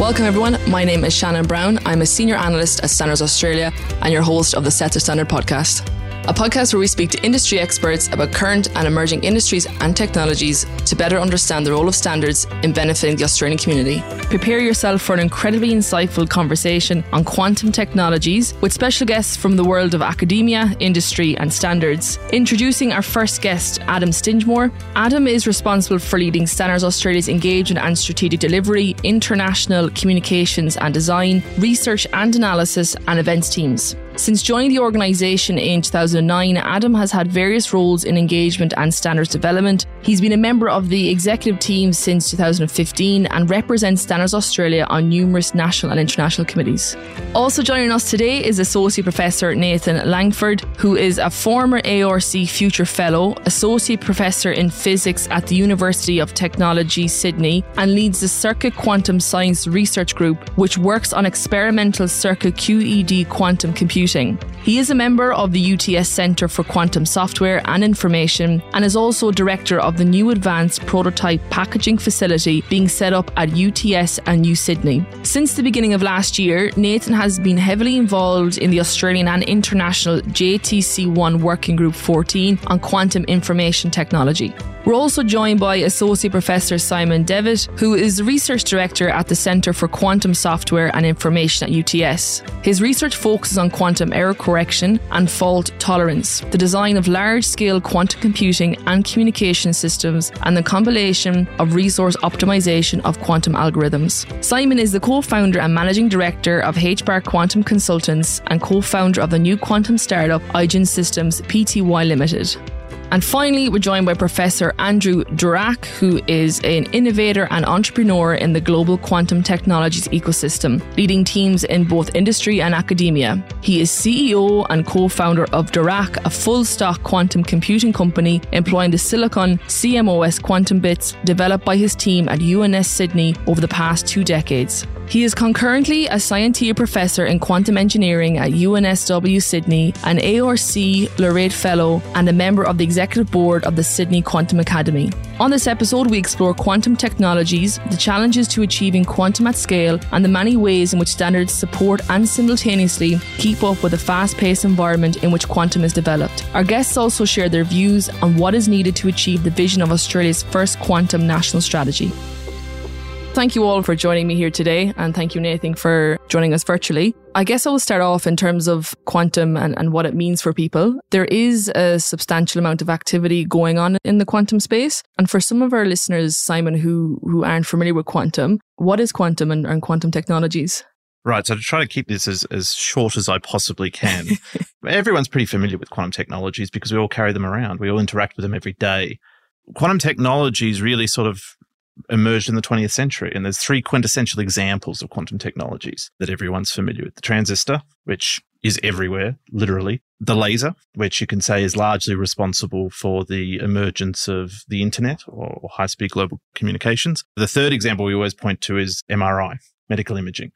Welcome, everyone. My name is Shannen Brown. I'm a senior analyst at Standards Australia and your host of the Set to Standard podcast a podcast where we speak to industry experts about current and emerging industries and technologies to better understand the role of standards in benefiting the Australian community. Prepare yourself for an incredibly insightful conversation on quantum technologies with special guests from the world of academia, industry, and standards. Introducing our first guest, Adam Stingemore. Adam is responsible for leading Standards Australia's engagement and strategic delivery, international communications and design, research and analysis, and events teams. Since joining the organisation in 2009, Adam has had various roles in engagement and standards development. He's been a member of the executive team since 2015 and represents Standards Australia on numerous national and international committees. Also joining us today is Associate Professor Nathan Langford, who is a former ARC Future Fellow, Associate Professor in Physics at the University of Technology, Sydney, and leads the Circuit Quantum Science Research Group, which works on experimental circuit QED quantum computing computing. He is a member of the UTS Centre for Quantum Software and Information and is also director of the new advanced prototype packaging facility being set up at UTS and New Sydney. Since the beginning of last year, Nathan has been heavily involved in the Australian and international JTC1 Working Group 14 on quantum information technology. We're also joined by Associate Professor Simon Devitt, who is Research Director at the Centre for Quantum Software and Information at UTS. His research focuses on quantum error correction and fault tolerance, the design of large scale quantum computing and communication systems, and the compilation of resource optimization of quantum algorithms. Simon is the co founder and managing director of HBAR Quantum Consultants and co founder of the new quantum startup Eigen Systems Pty Limited. And finally, we're joined by Professor Andrew Dzurak, who is an innovator and entrepreneur in the global quantum technologies ecosystem, leading teams in both industry and academia. He is CEO and co founder of Diraq, a full stack quantum computing company employing the Silicon CMOS quantum bits developed by his team at UNSW Sydney over the past two decades. He is concurrently a Scientia Professor in Quantum Engineering at UNSW Sydney, an ARC Laureate Fellow, and a member of the Executive Board of the Sydney Quantum Academy. On this episode, we explore quantum technologies, the challenges to achieving quantum at scale, and the many ways in which standards support and simultaneously keep up with the fast paced environment in which quantum is developed. Our guests also share their views on what is needed to achieve the vision of Australia's first quantum national strategy. Thank you all for joining me here today, and thank you, Nathan, for joining us virtually. I guess I will start off in terms of quantum and, and what it means for people. There is a substantial amount of activity going on in the quantum space. And for some of our listeners, Simon, who, who aren't familiar with quantum, what is quantum and, and quantum technologies? Right. So to try to keep this as, as short as I possibly can, everyone's pretty familiar with quantum technologies because we all carry them around. We all interact with them every day. Quantum technologies really sort of emerged in the 20th century. And there's three quintessential examples of quantum technologies that everyone's familiar with. The transistor, which is everywhere, literally. The laser, which you can say is largely responsible for the emergence of the internet or high speed global communications. The third example we always point to is MRI, medical imaging,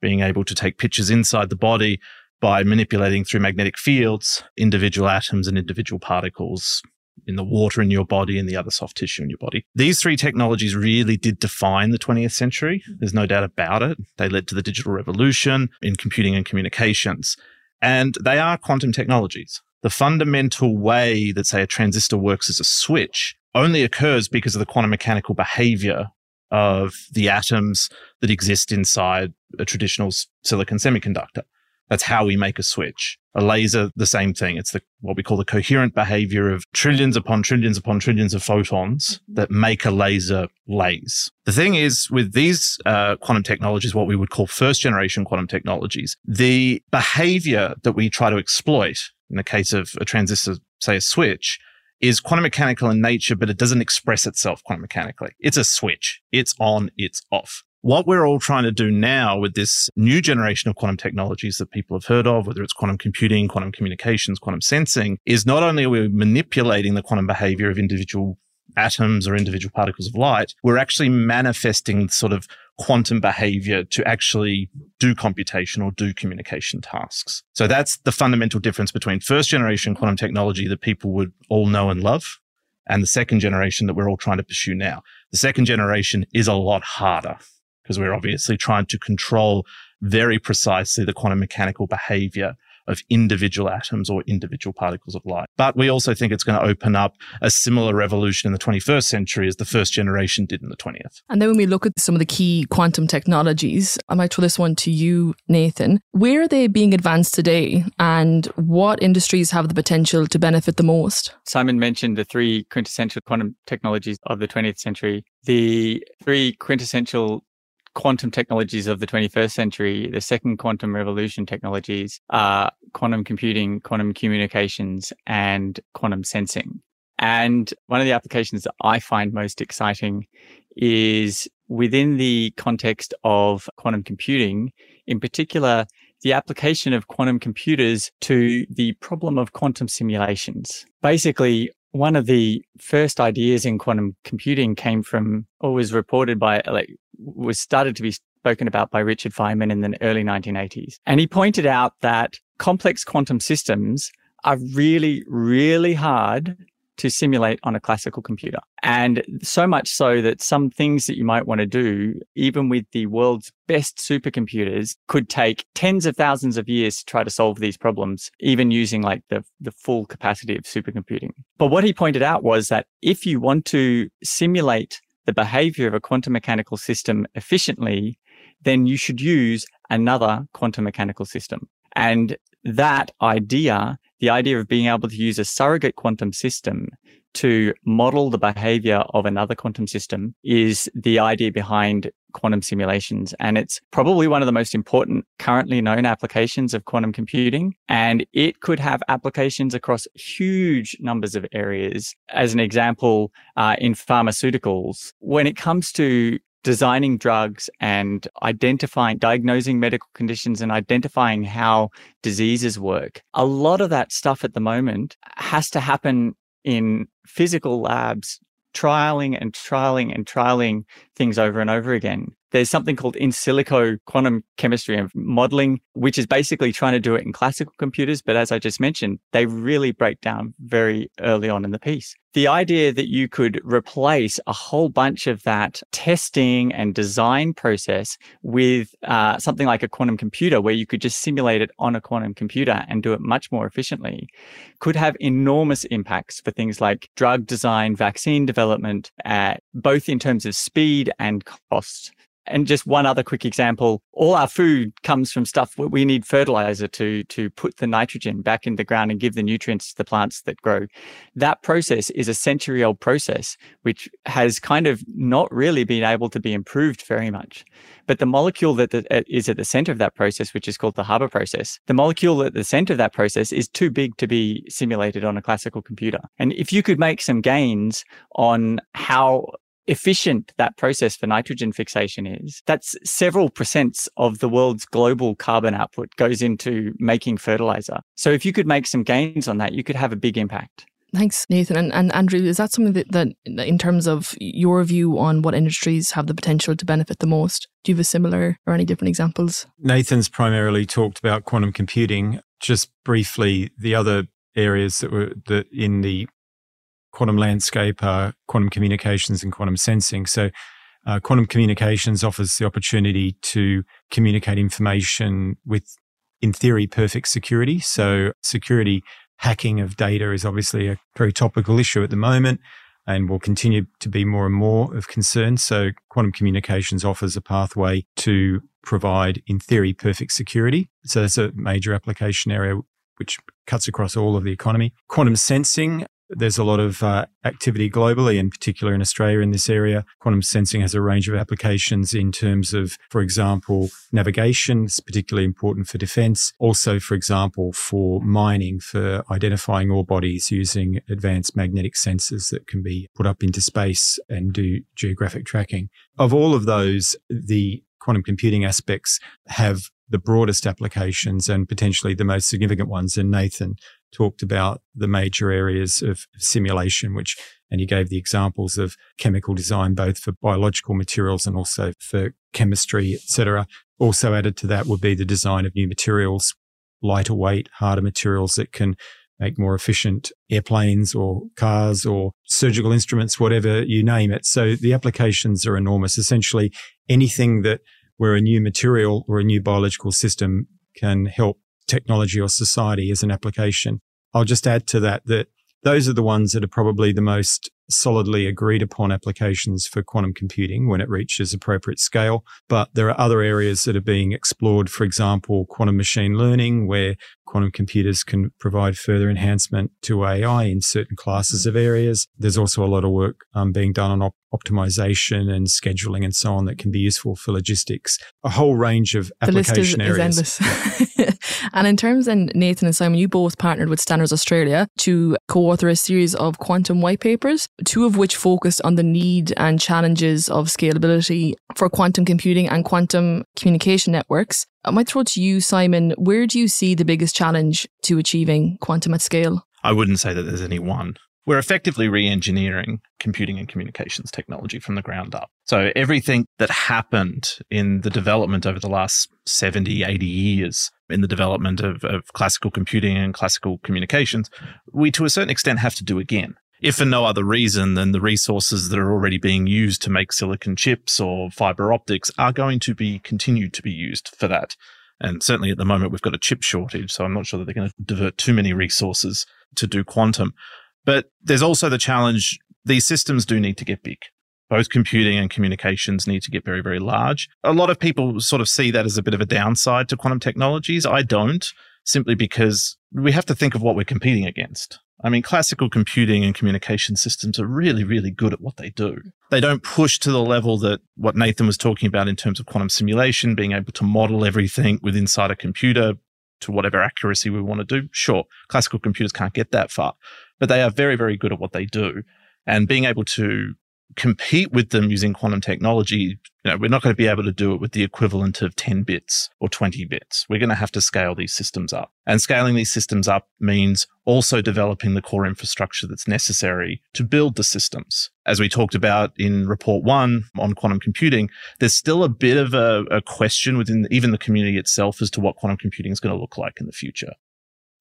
being able to take pictures inside the body by manipulating through magnetic fields individual atoms and individual particles in the water in your body and the other soft tissue in your body. These three technologies really did define the 20th century. There's no doubt about it. They led to the digital revolution in computing and communications. And they are quantum technologies. The fundamental way that, say, a transistor works as a switch only occurs because of the quantum mechanical behavior of the atoms that exist inside a traditional silicon semiconductor. That's how we make a switch. A laser, the same thing. It's the, what we call the coherent behavior of trillions upon trillions upon trillions of photons that make a laser laze. The thing is with these uh, quantum technologies, what we would call first generation quantum technologies, the behavior that we try to exploit in the case of a transistor, say a switch, is quantum mechanical in nature, but it doesn't express itself quantum mechanically. It's a switch. It's on, it's off. What we're all trying to do now with this new generation of quantum technologies that people have heard of, whether it's quantum computing, quantum communications, quantum sensing, is not only are we manipulating the quantum behavior of individual atoms or individual particles of light, we're actually manifesting sort of quantum behavior to actually do computation or do communication tasks. So that's the fundamental difference between first generation quantum technology that people would all know and love and the second generation that we're all trying to pursue now. The second generation is a lot harder because we're obviously trying to control very precisely the quantum mechanical behavior of individual atoms or individual particles of light. But we also think it's going to open up a similar revolution in the 21st century as the first generation did in the 20th. And then when we look at some of the key quantum technologies, I might throw this one to you, Nathan. Where are they being advanced today and what industries have the potential to benefit the most? Simon mentioned the three quintessential quantum technologies of the 20th century. The three quintessential quantum technologies of the 21st century, the second quantum revolution technologies are quantum computing, quantum communications, and quantum sensing. And one of the applications that I find most exciting is within the context of quantum computing, in particular, the application of quantum computers to the problem of quantum simulations. Basically, one of the first ideas in quantum computing came from or was reported by was started to be spoken about by Richard Feynman in the early 1980s. And he pointed out that complex quantum systems are really, really hard to simulate on a classical computer. And so much so that some things that you might want to do, even with the world's best supercomputers, could take tens of thousands of years to try to solve these problems, even using like the, the full capacity of supercomputing. But what he pointed out was that if you want to simulate the behavior of a quantum mechanical system efficiently, then you should use another quantum mechanical system. And that idea, the idea of being able to use a surrogate quantum system to model the behavior of another quantum system is the idea behind quantum simulations. And it's probably one of the most important currently known applications of quantum computing. And it could have applications across huge numbers of areas. As an example, uh, in pharmaceuticals, when it comes to designing drugs and identifying, diagnosing medical conditions and identifying how diseases work. A lot of that stuff at the moment has to happen in physical labs, trialing and trialing and trialing things over and over again. There's something called in silico quantum chemistry and modeling, which is basically trying to do it in classical computers. But as I just mentioned, they really break down very early on in the piece. The idea that you could replace a whole bunch of that testing and design process with uh, something like a quantum computer, where you could just simulate it on a quantum computer and do it much more efficiently, could have enormous impacts for things like drug design, vaccine development, uh, both in terms of speed and cost. And just one other quick example, all our food comes from stuff we need fertilizer to, to put the nitrogen back in the ground and give the nutrients to the plants that grow. That process is a century old process, which has kind of not really been able to be improved very much. But the molecule that uh, is at the center of that process, which is called the Haber process, the molecule at the center of that process is too big to be simulated on a classical computer. And if you could make some gains on how efficient that process for nitrogen fixation is, that's several percents of the world's global carbon output goes into making fertilizer. So if you could make some gains on that, you could have a big impact. Thanks, Nathan. And, and Andrew, is that something that, that, in terms of your view on what industries have the potential to benefit the most, do you have a similar or any different examples? Nathan's primarily talked about quantum computing. Just briefly, the other areas that were that in the quantum landscape are quantum communications and quantum sensing. So, uh, quantum communications offers the opportunity to communicate information with, in theory, perfect security. So, security hacking of data is obviously a very topical issue at the moment and will continue to be more and more of concern. So, quantum communications offers a pathway to provide, in theory, perfect security. So, that's a major application area which cuts across all of the economy. Quantum sensing there's a lot of uh, activity globally, in particular in Australia in this area. Quantum sensing has a range of applications in terms of, for example, navigation. It's particularly important for defense. Also, for example, for mining, for identifying ore bodies using advanced magnetic sensors that can be put up into space and do geographic tracking. Of all of those, the quantum computing aspects have the broadest applications and potentially the most significant ones. And Nathan talked about the major areas of simulation, which, and he gave the examples of chemical design, both for biological materials and also for chemistry, etc. Also added to that would be the design of new materials, lighter weight, harder materials that can make more efficient airplanes or cars or surgical instruments, whatever you name it. So the applications are enormous. Essentially, anything that where a new material or a new biological system can help technology or society as an application. I'll just add to that that those are the ones that are probably the most solidly agreed upon applications for quantum computing when it reaches appropriate scale. But there are other areas that are being explored. For example, quantum machine learning, where quantum computers can provide further enhancement to AI in certain classes of areas. There's also a lot of work um, being done on op- optimization and scheduling and so on that can be useful for logistics. A whole range of the application list is, areas. is endless. and in terms, and Nathan and Simon, you both partnered with Standards Australia to co-author a series of quantum white papers two of which focused on the need and challenges of scalability for quantum computing and quantum communication networks. I might throw to you, Simon. Where do you see the biggest challenge to achieving quantum at scale? I wouldn't say that there's any one. We're effectively re engineering computing and communications technology from the ground up. So, everything that happened in the development over the last 70, 80 years in the development of, of classical computing and classical communications, we to a certain extent have to do again if for no other reason than the resources that are already being used to make silicon chips or fiber optics are going to be continued to be used for that. And certainly at the moment, we've got a chip shortage. So I'm not sure that they're going to divert too many resources to do quantum. But there's also the challenge these systems do need to get big. Both computing and communications need to get very, very large. A lot of people sort of see that as a bit of a downside to quantum technologies. I don't, simply because we have to think of what we're competing against. I mean, classical computing and communication systems are really, really good at what they do. They don't push to the level that what Nathan was talking about in terms of quantum simulation, being able to model everything with inside a computer to whatever accuracy we want to do. Sure, classical computers can't get that far, but they are very, very good at what they do. And being able to compete with them using quantum technology, you know, we're not going to be able to do it with the equivalent of 10 bits or 20 bits. We're going to have to scale these systems up. And scaling these systems up means also developing the core infrastructure that's necessary to build the systems. As we talked about in report one on quantum computing, there's still a bit of a, a question within even the community itself as to what quantum computing is going to look like in the future.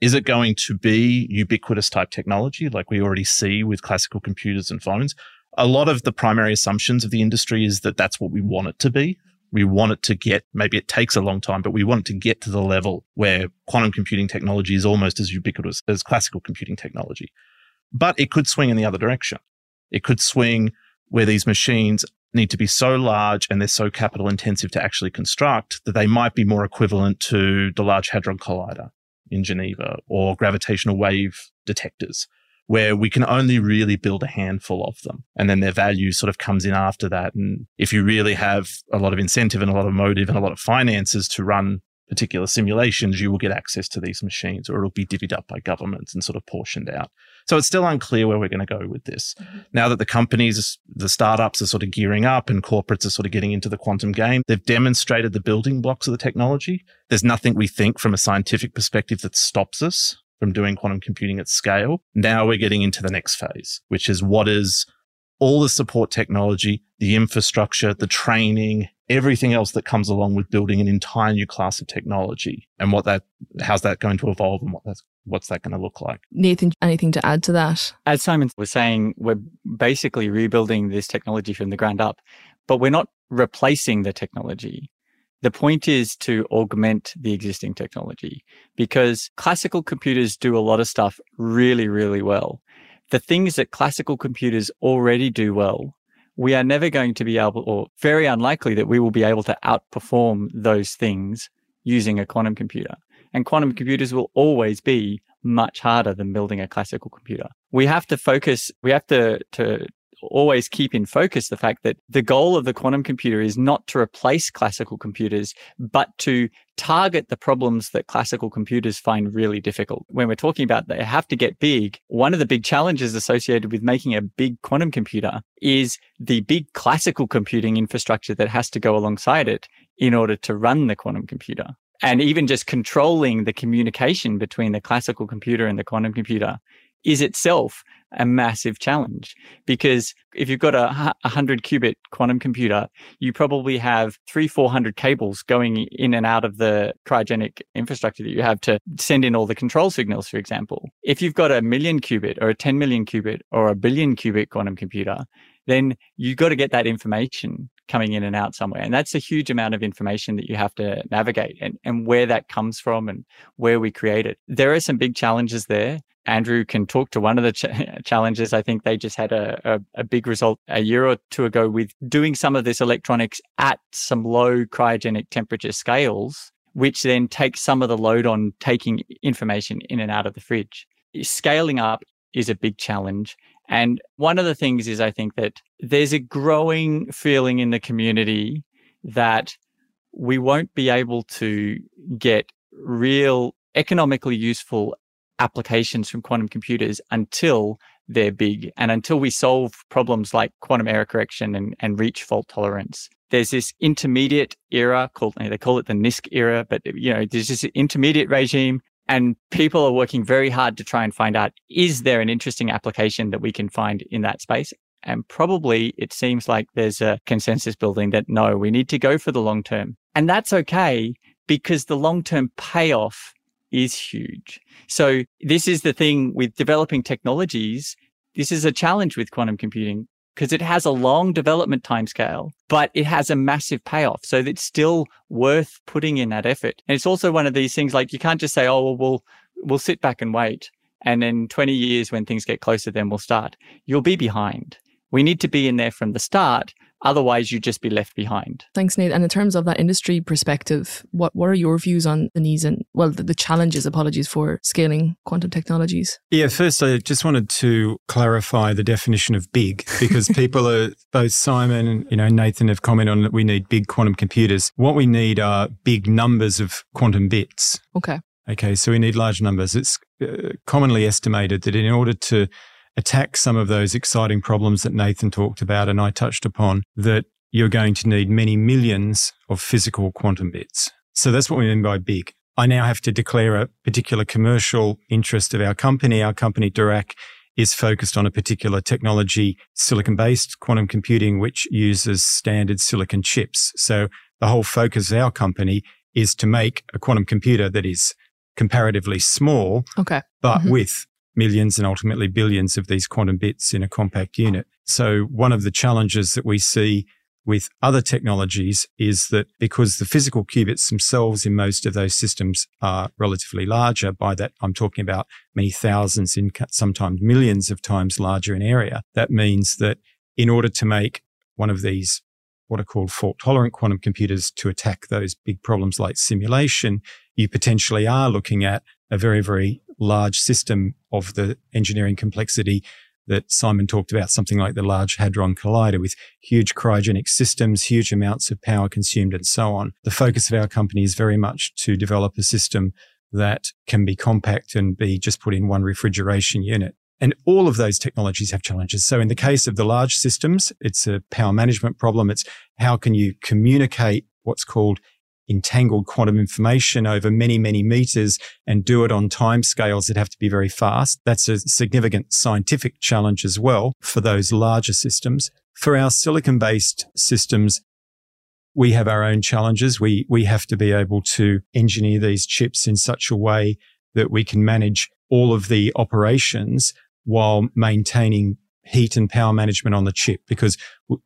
Is it going to be ubiquitous type technology like we already see with classical computers and phones? A lot of the primary assumptions of the industry is that that's what we want it to be. We want it to get, maybe it takes a long time, but we want it to get to the level where quantum computing technology is almost as ubiquitous as classical computing technology. But it could swing in the other direction. It could swing where these machines need to be so large and they're so capital intensive to actually construct that they might be more equivalent to the Large Hadron Collider in Geneva or gravitational wave detectors where we can only really build a handful of them. And then their value sort of comes in after that. And if you really have a lot of incentive and a lot of motive and a lot of finances to run particular simulations, you will get access to these machines or it'll be divvied up by governments and sort of portioned out. So it's still unclear where we're going to go with this. Mm-hmm. Now that the companies, the startups are sort of gearing up and corporates are sort of getting into the quantum game, they've demonstrated the building blocks of the technology. There's nothing we think from a scientific perspective that stops us from doing quantum computing at scale. Now we're getting into the next phase, which is what is all the support technology, the infrastructure, the training, everything else that comes along with building an entire new class of technology and what that, how's that going to evolve and what that's, what's that going to look like? Nathan, anything to add to that? As Simon was saying, we're basically rebuilding this technology from the ground up, but we're not replacing the technology. The point is to augment the existing technology because classical computers do a lot of stuff really, really well. The things that classical computers already do well, we are never going to be able, or very unlikely that we will be able to outperform those things using a quantum computer. And quantum mm-hmm. computers will always be much harder than building a classical computer. We have to focus, we have to, to always keep in focus the fact that the goal of the quantum computer is not to replace classical computers, but to target the problems that classical computers find really difficult. When we're talking about they have to get big, one of the big challenges associated with making a big quantum computer is the big classical computing infrastructure that has to go alongside it in order to run the quantum computer. And even just controlling the communication between the classical computer and the quantum computer is itself a massive challenge because if you've got a 100 qubit quantum computer, you probably have three, 400 cables going in and out of the cryogenic infrastructure that you have to send in all the control signals, for example. If you've got a million qubit or a 10 million qubit or a billion qubit quantum computer, then you've got to get that information coming in and out somewhere. And that's a huge amount of information that you have to navigate and, and where that comes from and where we create it. There are some big challenges there. Andrew can talk to one of the ch- challenges. I think they just had a, a, a, big result a year or two ago with doing some of this electronics at some low cryogenic temperature scales, which then takes some of the load on taking information in and out of the fridge. Scaling up is a big challenge. And one of the things is I think that there's a growing feeling in the community that we won't be able to get real economically useful applications from quantum computers until they're big and until we solve problems like quantum error correction and, and reach fault tolerance. There's this intermediate era called, they call it the NISQ era, but you know, there's this intermediate regime and people are working very hard to try and find out, is there an interesting application that we can find in that space? And probably it seems like there's a consensus building that no, we need to go for the long term. And that's okay because the long term payoff is huge. So this is the thing with developing technologies. This is a challenge with quantum computing because it has a long development timescale, but it has a massive payoff. So it's still worth putting in that effort. And it's also one of these things like you can't just say, oh, well, we'll, we'll sit back and wait. And then 20 years when things get closer, then we'll start. You'll be behind. We need to be in there from the start Otherwise, you'd just be left behind. Thanks, Nate. And in terms of that industry perspective, what, what are your views on the needs and, well, the, the challenges, apologies, for scaling quantum technologies? Yeah, first, I just wanted to clarify the definition of big because people are, both Simon and you know, Nathan have commented on that we need big quantum computers. What we need are big numbers of quantum bits. Okay. Okay, so we need large numbers. It's uh, commonly estimated that in order to attack some of those exciting problems that Nathan talked about and I touched upon, that you're going to need many millions of physical quantum bits. So that's what we mean by big. I now have to declare a particular commercial interest of our company. Our company, Diraq, is focused on a particular technology, silicon based quantum computing, which uses standard silicon chips. So the whole focus of our company is to make a quantum computer that is comparatively small, okay. but mm-hmm. with millions and ultimately billions of these quantum bits in a compact unit. So one of the challenges that we see with other technologies is that because the physical qubits themselves in most of those systems are relatively larger, by that I'm talking about many thousands in sometimes millions of times larger in area. That means that in order to make one of these what are called fault tolerant quantum computers to attack those big problems like simulation, you potentially are looking at a very, very large system of the engineering complexity that Simon talked about, something like the Large Hadron Collider with huge cryogenic systems, huge amounts of power consumed and so on. The focus of our company is very much to develop a system that can be compact and be just put in one refrigeration unit. And all of those technologies have challenges. So in the case of the large systems, it's a power management problem. It's how can you communicate what's called entangled quantum information over many, many meters and do it on time scales that have to be very fast. That's a significant scientific challenge as well for those larger systems. For our silicon based systems, we have our own challenges. We, we have to be able to engineer these chips in such a way that we can manage all of the operations while maintaining heat and power management on the chip. Because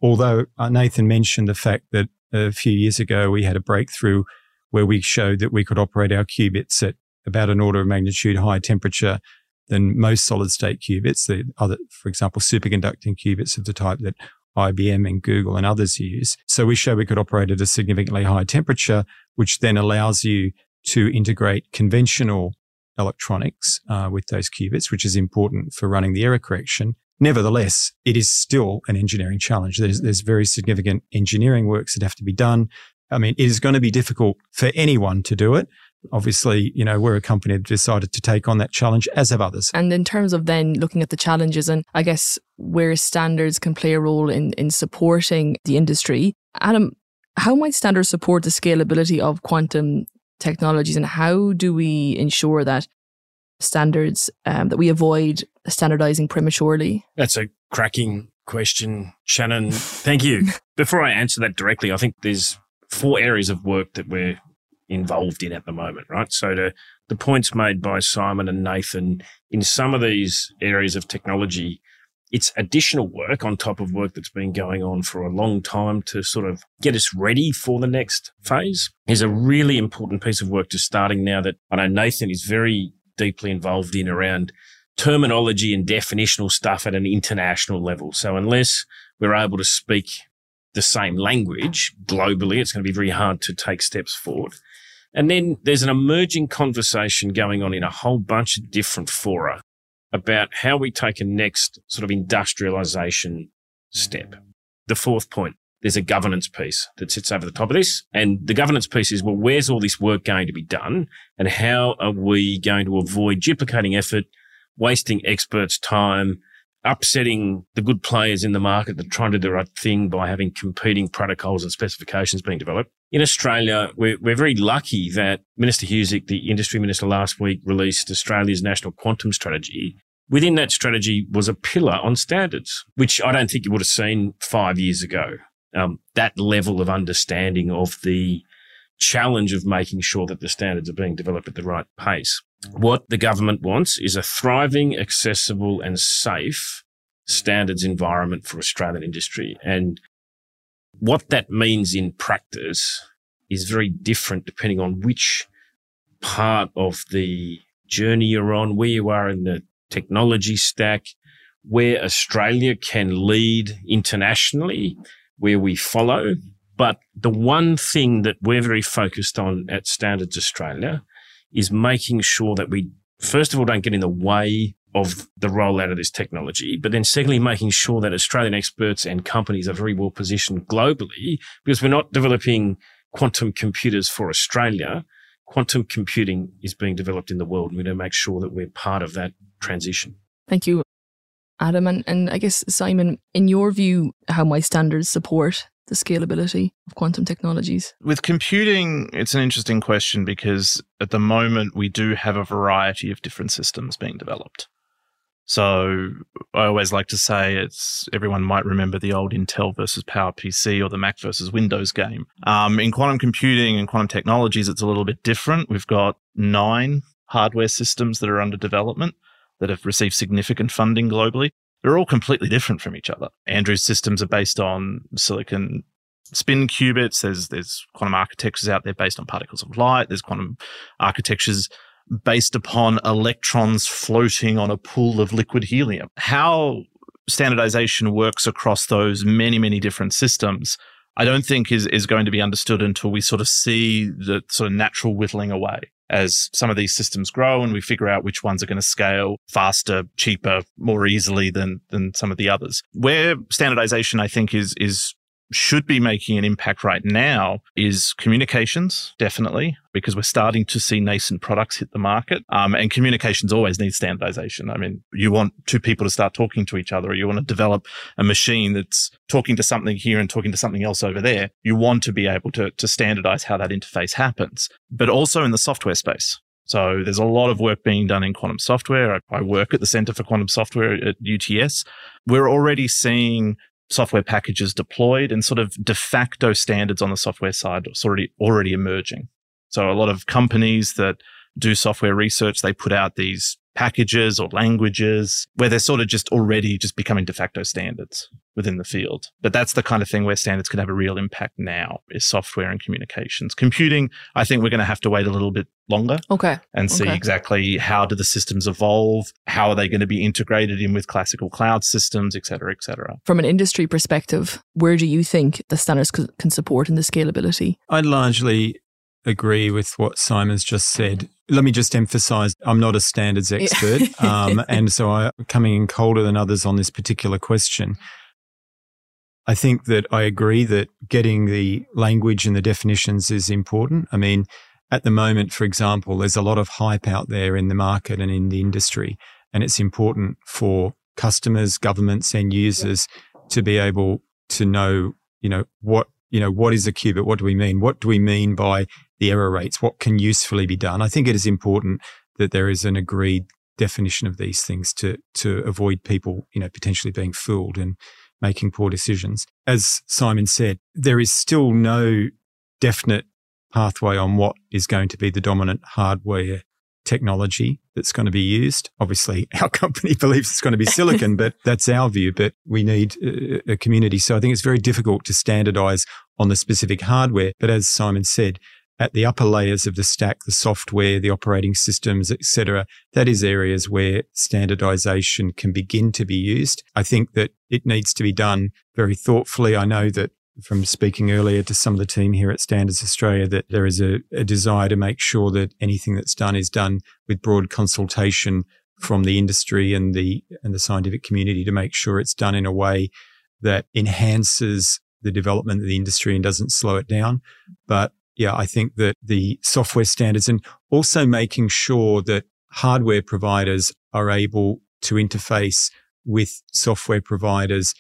although uh, Nathan mentioned the fact that a few years ago, we had a breakthrough where we showed that we could operate our qubits at about an order of magnitude higher temperature than most solid state qubits. The other, for example, superconducting qubits of the type that IBM and Google and others use. So we show we could operate at a significantly higher temperature, which then allows you to integrate conventional electronics uh, with those qubits, which is important for running the error correction. Nevertheless, it is still an engineering challenge. There's, there's very significant engineering works that have to be done. I mean, it is going to be difficult for anyone to do it. Obviously, you know, we're a company that decided to take on that challenge, as have others. And in terms of then looking at the challenges and I guess where standards can play a role in, in supporting the industry, Adam, how might standards support the scalability of quantum technologies and how do we ensure that standards um, that we avoid standardizing prematurely? That's a cracking question, Shannen. Thank you. Before I answer that directly, I think there's four areas of work that we're involved in at the moment, right? So the, the points made by Simon and Nathan in some of these areas of technology, it's additional work on top of work that's been going on for a long time to sort of get us ready for the next phase. Is a really important piece of work just starting now that I know Nathan is very deeply involved in around terminology and definitional stuff at an international level. So unless we're able to speak the same language globally, it's going to be very hard to take steps forward. And then there's an emerging conversation going on in a whole bunch of different fora about how we take a next sort of industrialization step. The fourth point, there's a governance piece that sits over the top of this. And the governance piece is, well, where's all this work going to be done? And how are we going to avoid duplicating effort, wasting experts' time, upsetting the good players in the market that are trying to do the right thing by having competing protocols and specifications being developed. In Australia, we're, we're very lucky that Minister Husic, the industry minister last week, released Australia's national quantum strategy. Within that strategy was a pillar on standards, which I don't think you would have seen five years ago. Um, that level of understanding of the challenge of making sure that the standards are being developed at the right pace. What the government wants is a thriving, accessible and safe standards environment for Australian industry. And what that means in practice is very different depending on which part of the journey you're on, where you are in the technology stack, where Australia can lead internationally, where we follow. But the one thing that we're very focused on at Standards Australia is making sure that we, first of all, don't get in the way of the rollout of this technology, but then secondly, making sure that Australian experts and companies are very well positioned globally because we're not developing quantum computers for Australia. Quantum computing is being developed in the world and we need to make sure that we're part of that transition. Thank you, Adam. And, and I guess, Simon, in your view, how my standards support the scalability of quantum technologies? With computing, it's an interesting question because at the moment we do have a variety of different systems being developed. So I always like to say it's everyone might remember the old Intel versus PowerPC or the Mac versus Windows game. Um, in quantum computing and quantum technologies, it's a little bit different. We've got nine hardware systems that are under development that have received significant funding globally. They're all completely different from each other. Andrew's systems are based on silicon spin qubits. There's there's quantum architectures out there based on particles of light. There's quantum architectures based upon electrons floating on a pool of liquid helium. How standardization works across those many, many different systems, I don't think is, is going to be understood until we sort of see the sort of natural whittling away as some of these systems grow and we figure out which ones are going to scale faster, cheaper, more easily than, than some of the others. Where standardization, I think, is, is should be making an impact right now is communications, definitely, because we're starting to see nascent products hit the market. Um, and communications always needs standardization. I mean, you want two people to start talking to each other, or you want to develop a machine that's talking to something here and talking to something else over there. You want to be able to, to standardize how that interface happens, but also in the software space. So there's a lot of work being done in quantum software. I, I work at the Center for Quantum Software at UTS. We're already seeing software packages deployed and sort of de facto standards on the software side is already already emerging. So a lot of companies that do software research, they put out these packages or languages where they're sort of just already just becoming de facto standards within the field. But that's the kind of thing where standards can have a real impact now is software and communications. Computing, I think we're going to have to wait a little bit longer. Okay. And see okay. exactly how do the systems evolve? How are they going to be integrated in with classical cloud systems, et cetera, et cetera. From an industry perspective, where do you think the standards can support in the scalability? I'd largely agree with what Simon's just said. Let me just emphasize I'm not a standards expert. um, and so I'm coming in colder than others on this particular question. I think that I agree that getting the language and the definitions is important. I mean, at the moment, for example, there's a lot of hype out there in the market and in the industry, and it's important for customers, governments, and users to be able to know, you know, what you know, what is a qubit? What do we mean? What do we mean by the error rates? What can usefully be done? I think it is important that there is an agreed definition of these things to to avoid people, you know, potentially being fooled and making poor decisions. As Simon said, there is still no definite pathway on what is going to be the dominant hardware technology that's going to be used. Obviously, our company believes it's going to be silicon, but that's our view. But we need a community. So I think it's very difficult to standardize on the specific hardware. But as Simon said, at the upper layers of the stack, the software, the operating systems, etc., that is areas where standardization can begin to be used. I think that it needs to be done very thoughtfully. I know that from speaking earlier to some of the team here at Standards Australia that there is a, a desire to make sure that anything that's done is done with broad consultation from the industry and the and the scientific community to make sure it's done in a way that enhances the development of the industry and doesn't slow it down. But yeah, I think that the software standards and also making sure that hardware providers are able to interface with software providers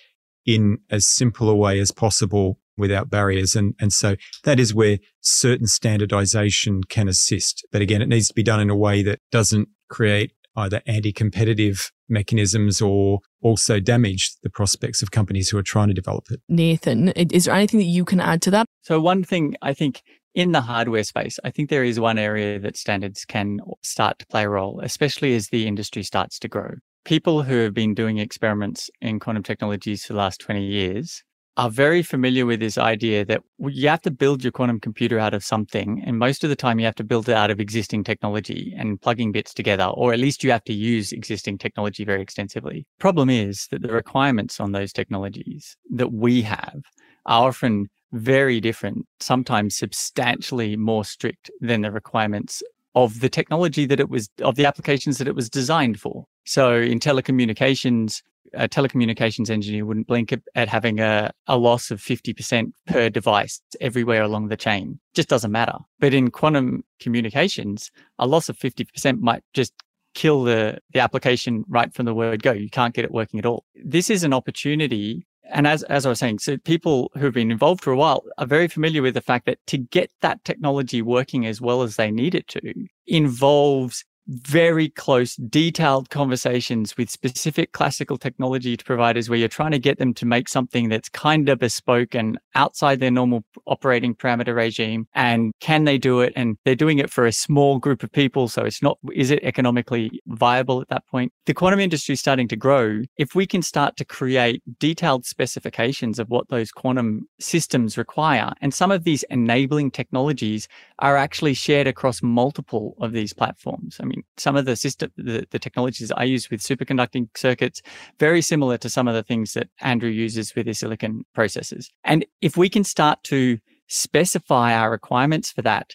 in as simple a way as possible without barriers. And, and so that is where certain standardization can assist. But again, it needs to be done in a way that doesn't create either anti-competitive mechanisms or also damage the prospects of companies who are trying to develop it. Nathan, is there anything that you can add to that? So one thing I think in the hardware space, I think there is one area that standards can start to play a role, especially as the industry starts to grow. People who have been doing experiments in quantum technologies for the last 20 years are very familiar with this idea that you have to build your quantum computer out of something. And most of the time, you have to build it out of existing technology and plugging bits together, or at least you have to use existing technology very extensively. Problem is that the requirements on those technologies that we have are often very different, sometimes substantially more strict than the requirements of the technology that it was, of the applications that it was designed for. So in telecommunications, a telecommunications engineer wouldn't blink at having a, a loss of 50% per device everywhere along the chain. Just doesn't matter. But in quantum communications, a loss of 50% might just kill the, the application right from the word go. You can't get it working at all. This is an opportunity and as, as I was saying, so people who've been involved for a while are very familiar with the fact that to get that technology working as well as they need it to involves very close, detailed conversations with specific classical technology providers where you're trying to get them to make something that's kind of bespoke and outside their normal operating parameter regime. And can they do it? And they're doing it for a small group of people. So it's not, is it economically viable at that point? The quantum industry is starting to grow. If we can start to create detailed specifications of what those quantum systems require, and some of these enabling technologies are actually shared across multiple of these platforms. I mean, some of the system, the, the technologies I use with superconducting circuits, very similar to some of the things that Andrew uses with his silicon processors. And if we can start to specify our requirements for that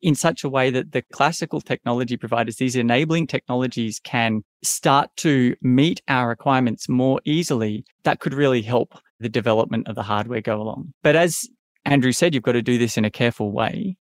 in such a way that the classical technology providers, these enabling technologies can start to meet our requirements more easily, that could really help the development of the hardware go along. But as Andrew said, you've got to do this in a careful way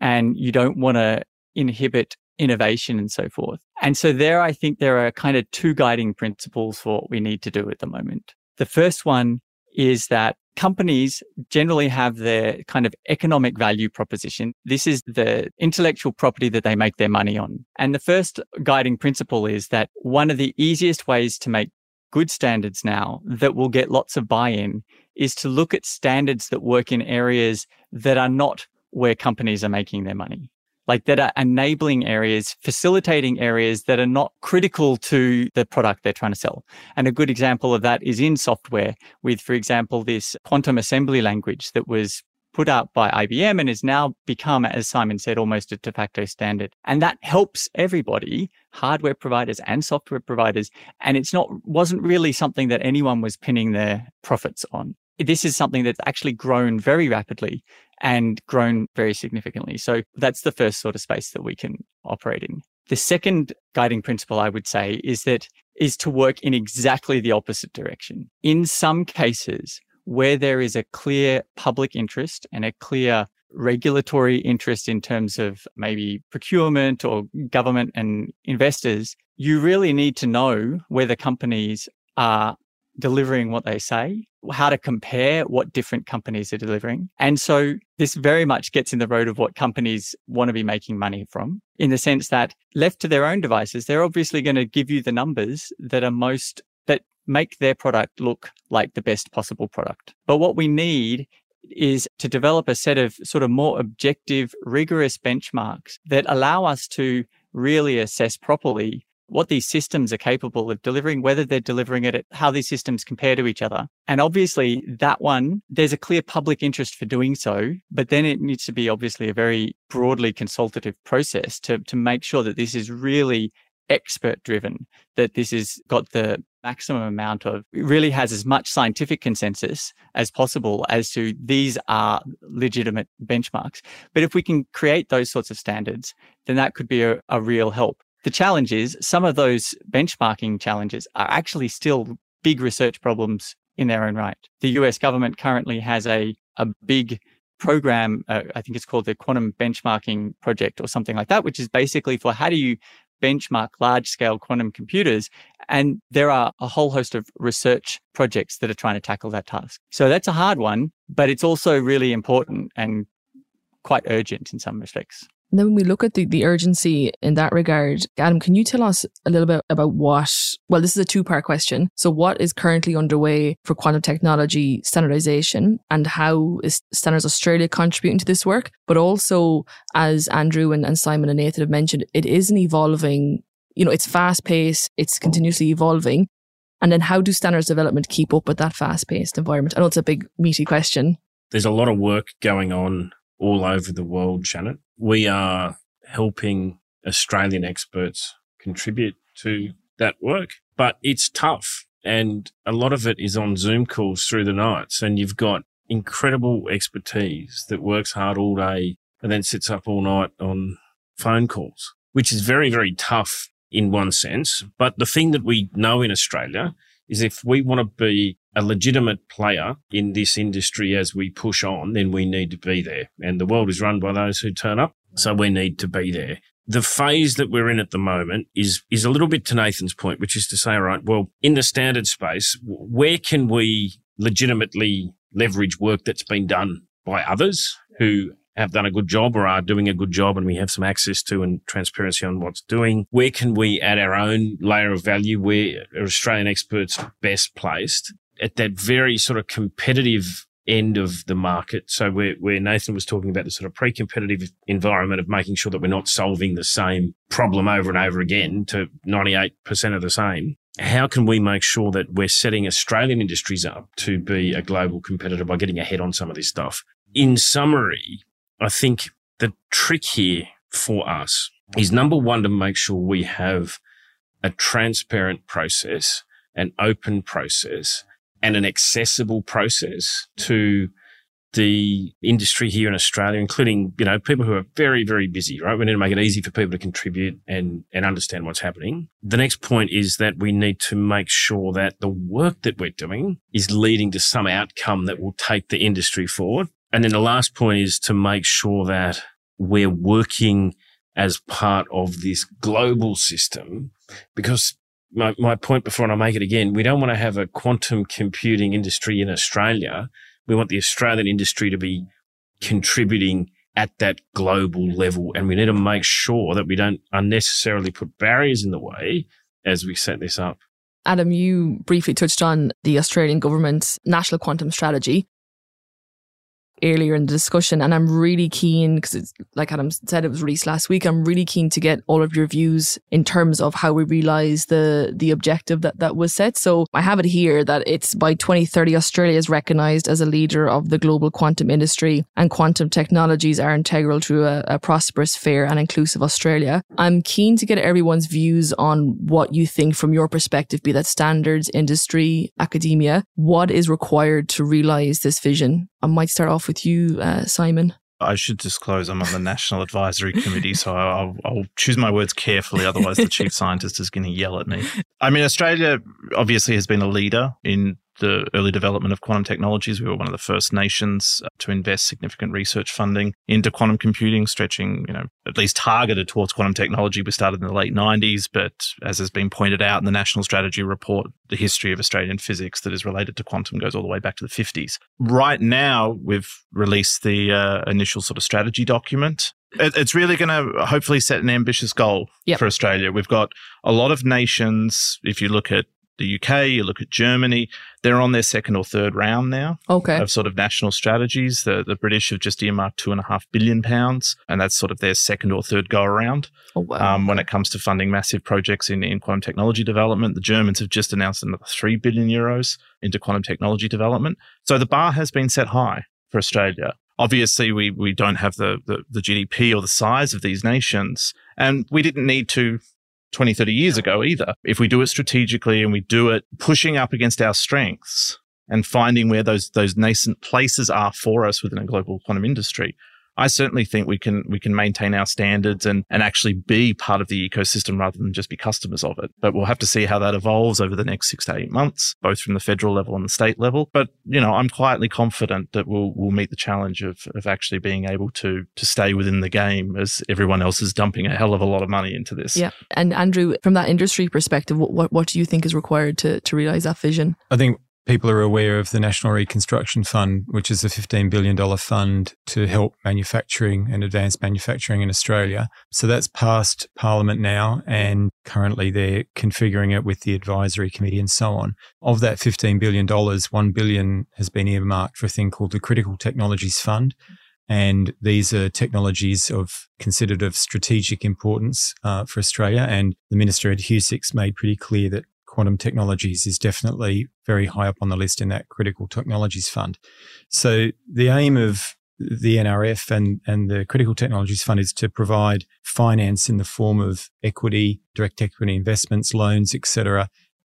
and you don't want to inhibit innovation and so forth. And so there, I think there are kind of two guiding principles for what we need to do at the moment. The first one is that companies generally have their kind of economic value proposition. This is the intellectual property that they make their money on. And the first guiding principle is that one of the easiest ways to make good standards now that will get lots of buy in is to look at standards that work in areas that are not where companies are making their money like that are enabling areas, facilitating areas that are not critical to the product they're trying to sell. And a good example of that is in software with, for example, this quantum assembly language that was put out by IBM and has now become, as Simon said, almost a de facto standard. And that helps everybody, hardware providers and software providers. And it's not, wasn't really something that anyone was pinning their profits on this is something that's actually grown very rapidly and grown very significantly. So that's the first sort of space that we can operate in. The second guiding principle I would say is that is to work in exactly the opposite direction. In some cases where there is a clear public interest and a clear regulatory interest in terms of maybe procurement or government and investors, you really need to know whether companies are delivering what they say, how to compare what different companies are delivering. And so this very much gets in the road of what companies want to be making money from, in the sense that left to their own devices, they're obviously going to give you the numbers that are most that make their product look like the best possible product. But what we need is to develop a set of sort of more objective, rigorous benchmarks that allow us to really assess properly what these systems are capable of delivering, whether they're delivering it, how these systems compare to each other. And obviously, that one, there's a clear public interest for doing so, but then it needs to be obviously a very broadly consultative process to, to make sure that this is really expert driven, that this has got the maximum amount of, really has as much scientific consensus as possible as to these are legitimate benchmarks. But if we can create those sorts of standards, then that could be a, a real help. The challenge is some of those benchmarking challenges are actually still big research problems in their own right. The US government currently has a, a big program, uh, I think it's called the Quantum Benchmarking Project or something like that, which is basically for how do you benchmark large scale quantum computers. And there are a whole host of research projects that are trying to tackle that task. So that's a hard one, but it's also really important and quite urgent in some respects. And then when we look at the, the urgency in that regard, Adam, can you tell us a little bit about what, well, this is a two part question. So, what is currently underway for quantum technology standardization and how is Standards Australia contributing to this work? But also, as Andrew and, and Simon and Nathan have mentioned, it is an evolving, you know, it's fast paced, it's continuously evolving. And then how do standards development keep up with that fast paced environment? I know it's a big, meaty question. There's a lot of work going on all over the world, Shannen. We are helping Australian experts contribute to that work, but it's tough. And a lot of it is on Zoom calls through the nights. And you've got incredible expertise that works hard all day and then sits up all night on phone calls, which is very, very tough in one sense. But the thing that we know in Australia is if we want to be a legitimate player in this industry as we push on, then we need to be there. And the world is run by those who turn up. So we need to be there. The phase that we're in at the moment is, is a little bit to Nathan's point, which is to say, right, well, in the standard space, where can we legitimately leverage work that's been done by others who have done a good job or are doing a good job and we have some access to and transparency on what's doing. Where can we add our own layer of value? Where are Australian experts best placed? At that very sort of competitive end of the market. So where, where Nathan was talking about the sort of pre-competitive environment of making sure that we're not solving the same problem over and over again to 98% of the same. How can we make sure that we're setting Australian industries up to be a global competitor by getting ahead on some of this stuff? In summary, I think the trick here for us is number one, to make sure we have a transparent process, an open process, and an accessible process to the industry here in Australia, including, you know, people who are very, very busy, right? We need to make it easy for people to contribute and, and understand what's happening. The next point is that we need to make sure that the work that we're doing is leading to some outcome that will take the industry forward. And then the last point is to make sure that we're working as part of this global system because my, my point before, and I'll make it again, we don't want to have a quantum computing industry in Australia. We want the Australian industry to be contributing at that global level. And we need to make sure that we don't unnecessarily put barriers in the way as we set this up. Adam, you briefly touched on the Australian government's national quantum strategy earlier in the discussion. And I'm really keen, because it's like Adam said, it was released last week. I'm really keen to get all of your views in terms of how we realize the, the objective that, that was set. So I have it here that it's by 2030, Australia is recognized as a leader of the global quantum industry and quantum technologies are integral to a, a prosperous, fair and inclusive Australia. I'm keen to get everyone's views on what you think from your perspective, be that standards, industry, academia, what is required to realize this vision I might start off with you, uh, Simon. I should disclose I'm on the National Advisory Committee, so I'll, I'll, choose my words carefully. Otherwise, the chief scientist is going to yell at me. I mean, Australia obviously has been a leader in the early development of quantum technologies. We were one of the first nations uh, to invest significant research funding into quantum computing, stretching, you know, at least targeted towards quantum technology. We started in the late 90s, but as has been pointed out in the National Strategy Report, the history of Australian physics that is related to quantum goes all the way back to the 50s. Right now, we've released the uh, initial sort of strategy document it's really going to hopefully set an ambitious goal yep. for Australia. We've got a lot of nations. If you look at the UK, you look at Germany, they're on their second or third round now okay. of sort of national strategies. The, the British have just earmarked two and a half billion pounds, and that's sort of their second or third go around. Oh, wow. Um, when it comes to funding massive projects in, in quantum technology development, the Germans have just announced another three billion euros into quantum technology development. So the bar has been set high for Australia. Obviously, we, we don't have the, the, the GDP or the size of these nations, and we didn't need to 20, 30 years ago either. If we do it strategically and we do it pushing up against our strengths and finding where those, those nascent places are for us within a global quantum industry, I certainly think we can we can maintain our standards and and actually be part of the ecosystem rather than just be customers of it. But we'll have to see how that evolves over the next six to eight months, both from the federal level and the state level. But you know, I'm quietly confident that we'll we'll meet the challenge of of actually being able to to stay within the game as everyone else is dumping a hell of a lot of money into this. Yeah. And Andrew, from that industry perspective, what what, what do you think is required to to realize that vision? I think people are aware of the National Reconstruction Fund, which is a $15 billion fund to help manufacturing and advanced manufacturing in Australia. So that's passed Parliament now, and currently they're configuring it with the advisory committee and so on. Of that $15 billion, 1 billion has been earmarked for a thing called the Critical Technologies Fund. And these are technologies of considered of strategic importance uh, for Australia. And the Minister Ed Husic made pretty clear that quantum technologies is definitely very high up on the list in that critical technologies fund. So the aim of the NRF and, and the Critical Technologies Fund is to provide finance in the form of equity, direct equity investments, loans, etc.,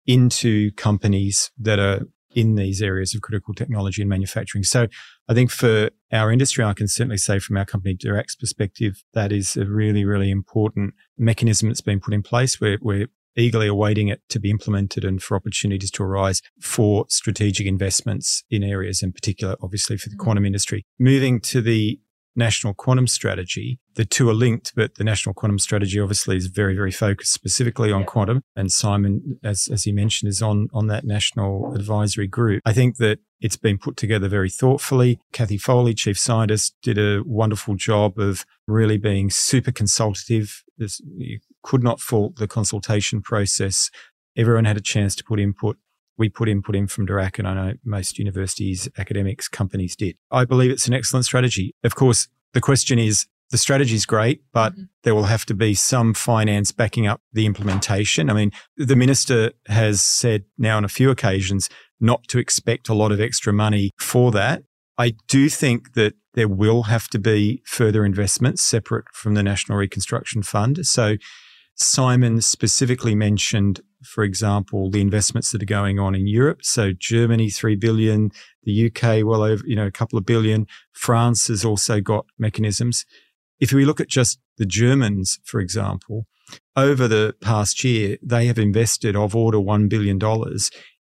into companies that are in these areas of critical technology and manufacturing. So I think for our industry, I can certainly say from our company Diraq's perspective, that is a really, really important mechanism that's been put in place where we're eagerly awaiting it to be implemented and for opportunities to arise for strategic investments in areas, in particular, obviously, for the mm-hmm. quantum industry. Moving to the national quantum strategy. The two are linked, but the national quantum strategy obviously is very, very focused specifically on yeah. quantum. And Simon, as, as he mentioned, is on, on that national advisory group. I think that it's been put together very thoughtfully. Cathy Foley, chief scientist, did a wonderful job of really being super consultative. There's, you could not fault the consultation process. Everyone had a chance to put input. We put input in from Diraq, and I know most universities, academics, companies did. I believe it's an excellent strategy. Of course, the question is the strategy is great, but mm-hmm. there will have to be some finance backing up the implementation. I mean, the minister has said now on a few occasions not to expect a lot of extra money for that. I do think that there will have to be further investments separate from the National Reconstruction Fund. So Simon specifically mentioned, for example, the investments that are going on in Europe. So Germany, three billion, the UK, well over, you know, a couple of billion. France has also got mechanisms. If we look at just the Germans, for example, over the past year, they have invested of order $1 billion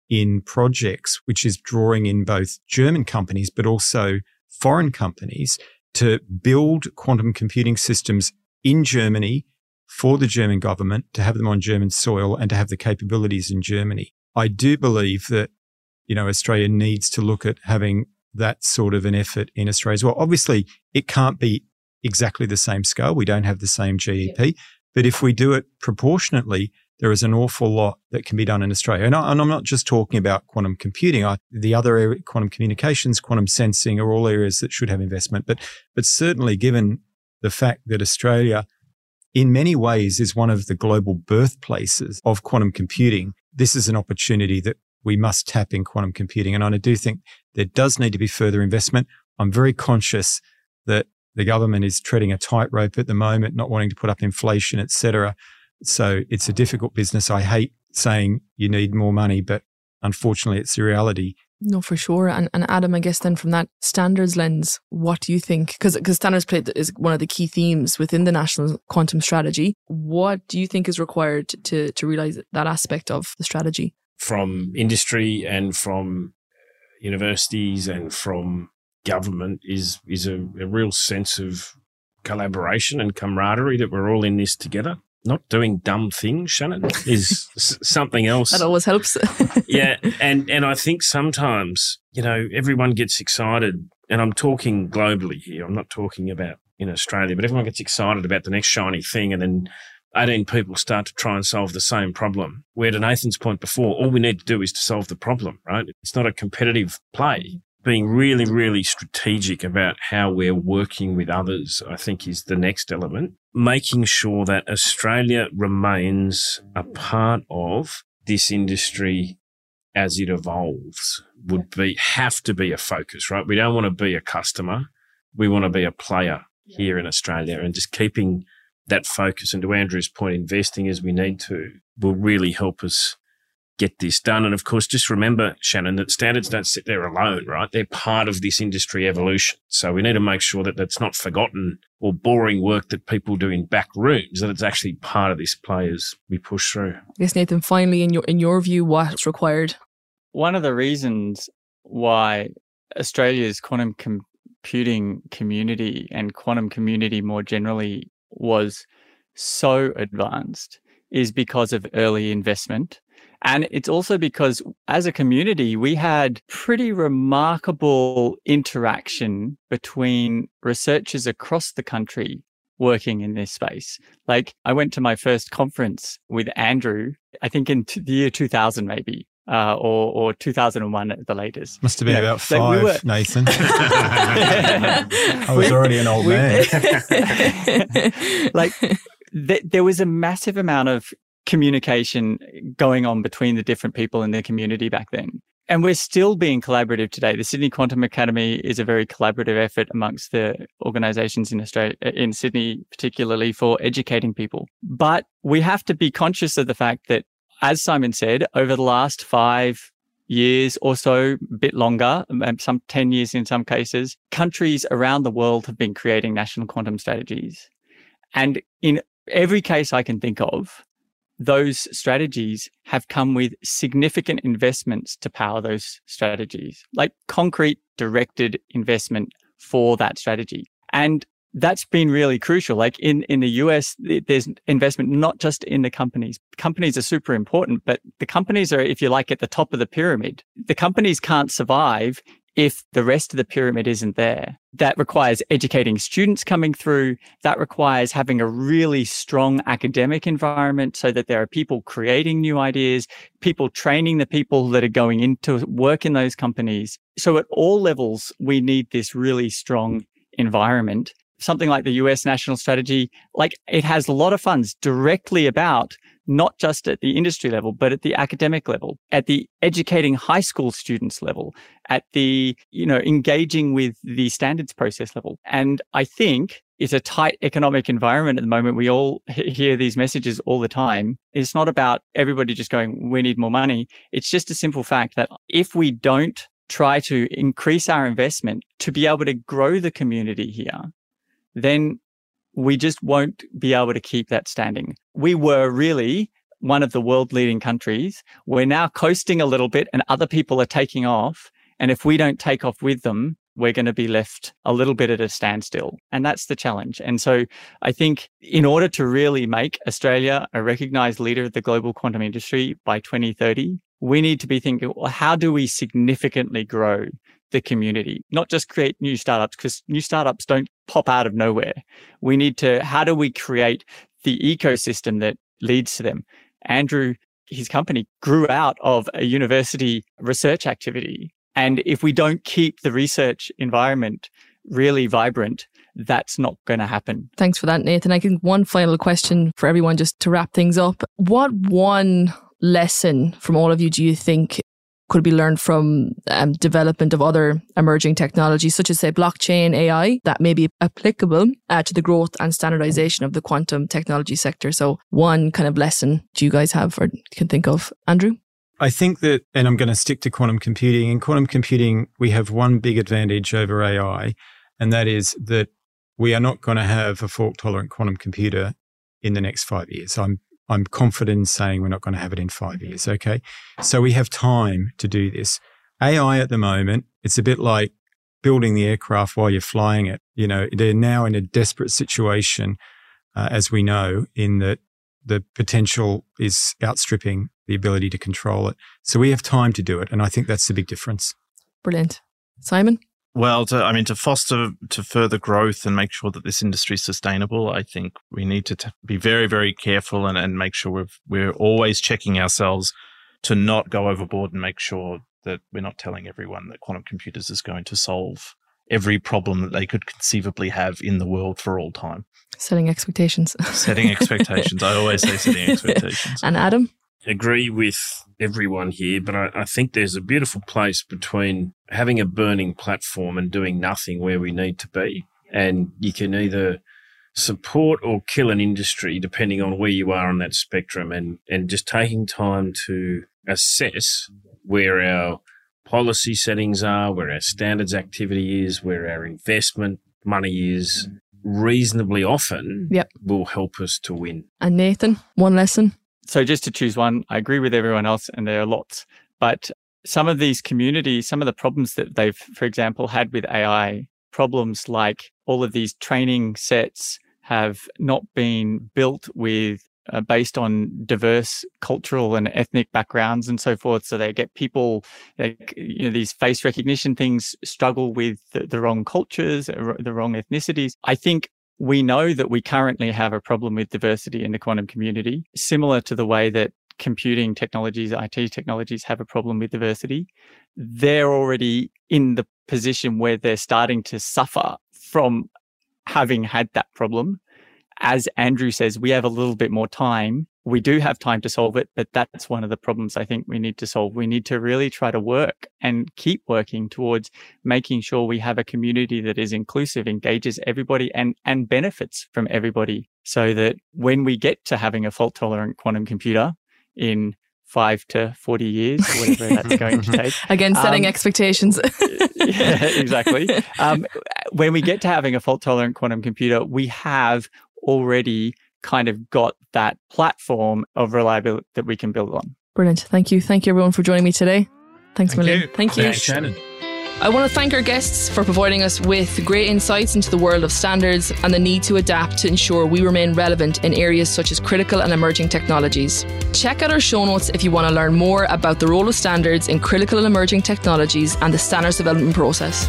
in projects, which is drawing in both German companies, but also foreign companies to build quantum computing systems in Germany for the German government to have them on German soil and to have the capabilities in Germany. I do believe that, you know, Australia needs to look at having that sort of an effort in Australia as well. Obviously, it can't be exactly the same scale. We don't have the same GDP, yeah. but if we do it proportionately, there is an awful lot that can be done in Australia. And, I, am not just talking about quantum computing. I, the other area, quantum communications, quantum sensing are all areas that should have investment. But, but certainly given the fact that Australia in many ways is one of the global birthplaces of quantum computing. This is an opportunity that we must tap in quantum computing. And I do think there does need to be further investment. I'm very conscious that the government is treading a tightrope at the moment, not wanting to put up inflation, etc. So it's a difficult business. I hate saying you need more money, but unfortunately, it's the reality. No, for sure. And, and Adam, I guess then from that standards lens, what do you think? Because standards play is one of the key themes within the national quantum strategy. What do you think is required to, to realize that aspect of the strategy? from industry and from uh, universities and from government is is a, a real sense of collaboration and camaraderie that we're all in this together. Not doing dumb things, Shannen, is something else. That always helps. yeah, and and I think sometimes you know everyone gets excited, and I'm talking globally here. I'm not talking about in Australia, but everyone gets excited about the next shiny thing, and then 18 people start to try and solve the same problem. Where to Nathan's point before, all we need to do is to solve the problem, right? It's not a competitive play. Being really, really strategic about how we're working with others, I think is the next element. Making sure that Australia remains a part of this industry as it evolves would be, have to be a focus, right? We don't want to be a customer. We want to be a player here in Australia and just keeping that focus and to Andrew's point, investing as we need to will really help us get this done. And of course, just remember, Shannen, that standards don't sit there alone, right? They're part of this industry evolution. So we need to make sure that that's not forgotten or boring work that people do in back rooms, that it's actually part of this play as we push through. I guess, Nathan, finally, in your, in your view, what's required? One of the reasons why Australia's quantum computing community and quantum community more generally was so advanced is because of early investment. And it's also because as a community, we had pretty remarkable interaction between researchers across the country working in this space. Like I went to my first conference with Andrew, I think in t- the year 2000, maybe uh, or or 2001 at the latest. Must have been about five, like we were... Nathan. I was already an old man. like th- there was a massive amount of communication going on between the different people in the community back then. And we're still being collaborative today. The Sydney Quantum Academy is a very collaborative effort amongst the organizations in Australia, in Sydney, particularly for educating people. But we have to be conscious of the fact that as Simon said, over the last five years or so, a bit longer, um, some 10 years in some cases, countries around the world have been creating national quantum strategies. And in every case I can think of, those strategies have come with significant investments to power those strategies, like concrete directed investment for that strategy. And that's been really crucial. Like in, in the US, there's investment not just in the companies. Companies are super important, but the companies are, if you like, at the top of the pyramid. The companies can't survive if the rest of the pyramid isn't there. That requires educating students coming through. That requires having a really strong academic environment so that there are people creating new ideas, people training the people that are going into work in those companies. So at all levels, we need this really strong environment something like the US national strategy, like it has a lot of funds directly about not just at the industry level, but at the academic level, at the educating high school students level, at the, you know, engaging with the standards process level. And I think it's a tight economic environment at the moment. We all hear these messages all the time. It's not about everybody just going, we need more money. It's just a simple fact that if we don't try to increase our investment to be able to grow the community here, then we just won't be able to keep that standing. We were really one of the world leading countries. We're now coasting a little bit and other people are taking off. And if we don't take off with them, we're going to be left a little bit at a standstill. And that's the challenge. And so I think in order to really make Australia a recognized leader of the global quantum industry by 2030, we need to be thinking, well, how do we significantly grow the community, not just create new startups because new startups don't pop out of nowhere. We need to, how do we create the ecosystem that leads to them? Andrew, his company grew out of a university research activity. And if we don't keep the research environment really vibrant, that's not going to happen. Thanks for that, Nathan. I think one final question for everyone just to wrap things up. What one lesson from all of you do you think could be learned from um, development of other emerging technologies, such as, say, blockchain, AI, that may be applicable uh, to the growth and standardization of the quantum technology sector. So, one kind of lesson do you guys have or can think of, Andrew? I think that, and I'm going to stick to quantum computing. In quantum computing, we have one big advantage over AI, and that is that we are not going to have a fault tolerant quantum computer in the next five years. I'm I'm confident in saying we're not going to have it in five years. Okay. So we have time to do this. AI at the moment, it's a bit like building the aircraft while you're flying it. You know, they're now in a desperate situation, uh, as we know, in that the potential is outstripping the ability to control it. So we have time to do it. And I think that's the big difference. Brilliant. Simon? Well, to, I mean, to foster to further growth and make sure that this industry is sustainable, I think we need to t- be very, very careful and, and make sure we're we're always checking ourselves to not go overboard and make sure that we're not telling everyone that quantum computers is going to solve every problem that they could conceivably have in the world for all time. Setting expectations. setting expectations. I always say setting expectations. And Adam? Agree with everyone here, but I, I, think there's a beautiful place between having a burning platform and doing nothing where we need to be. And you can either support or kill an industry depending on where you are on that spectrum and, and just taking time to assess where our policy settings are, where our standards activity is, where our investment money is, reasonably often yep. will help us to win. And Nathan, one lesson? So just to choose one, I agree with everyone else, and there are lots. But some of these communities, some of the problems that they've, for example, had with AI, problems like all of these training sets have not been built with uh, based on diverse cultural and ethnic backgrounds and so forth. So they get people, like, you know, these face recognition things struggle with the, the wrong cultures, the wrong ethnicities. I think we know that we currently have a problem with diversity in the quantum community, similar to the way that computing technologies, IT technologies have a problem with diversity. They're already in the position where they're starting to suffer from having had that problem as Andrew says, we have a little bit more time. We do have time to solve it, but that's one of the problems I think we need to solve. We need to really try to work and keep working towards making sure we have a community that is inclusive, engages everybody and, and benefits from everybody so that when we get to having a fault tolerant quantum computer in five to 40 years, whatever that's going to take. Again, setting um, expectations. yeah, exactly. Um, when we get to having a fault tolerant quantum computer, we have already kind of got that platform of reliability that we can build on. Brilliant. Thank you. Thank you everyone for joining me today. Thanks, Thank William. You. Thank you. Thanks, Shannen. I want to thank our guests for providing us with great insights into the world of standards and the need to adapt to ensure we remain relevant in areas such as critical and emerging technologies. Check out our show notes if you want to learn more about the role of standards in critical and emerging technologies and the standards development process.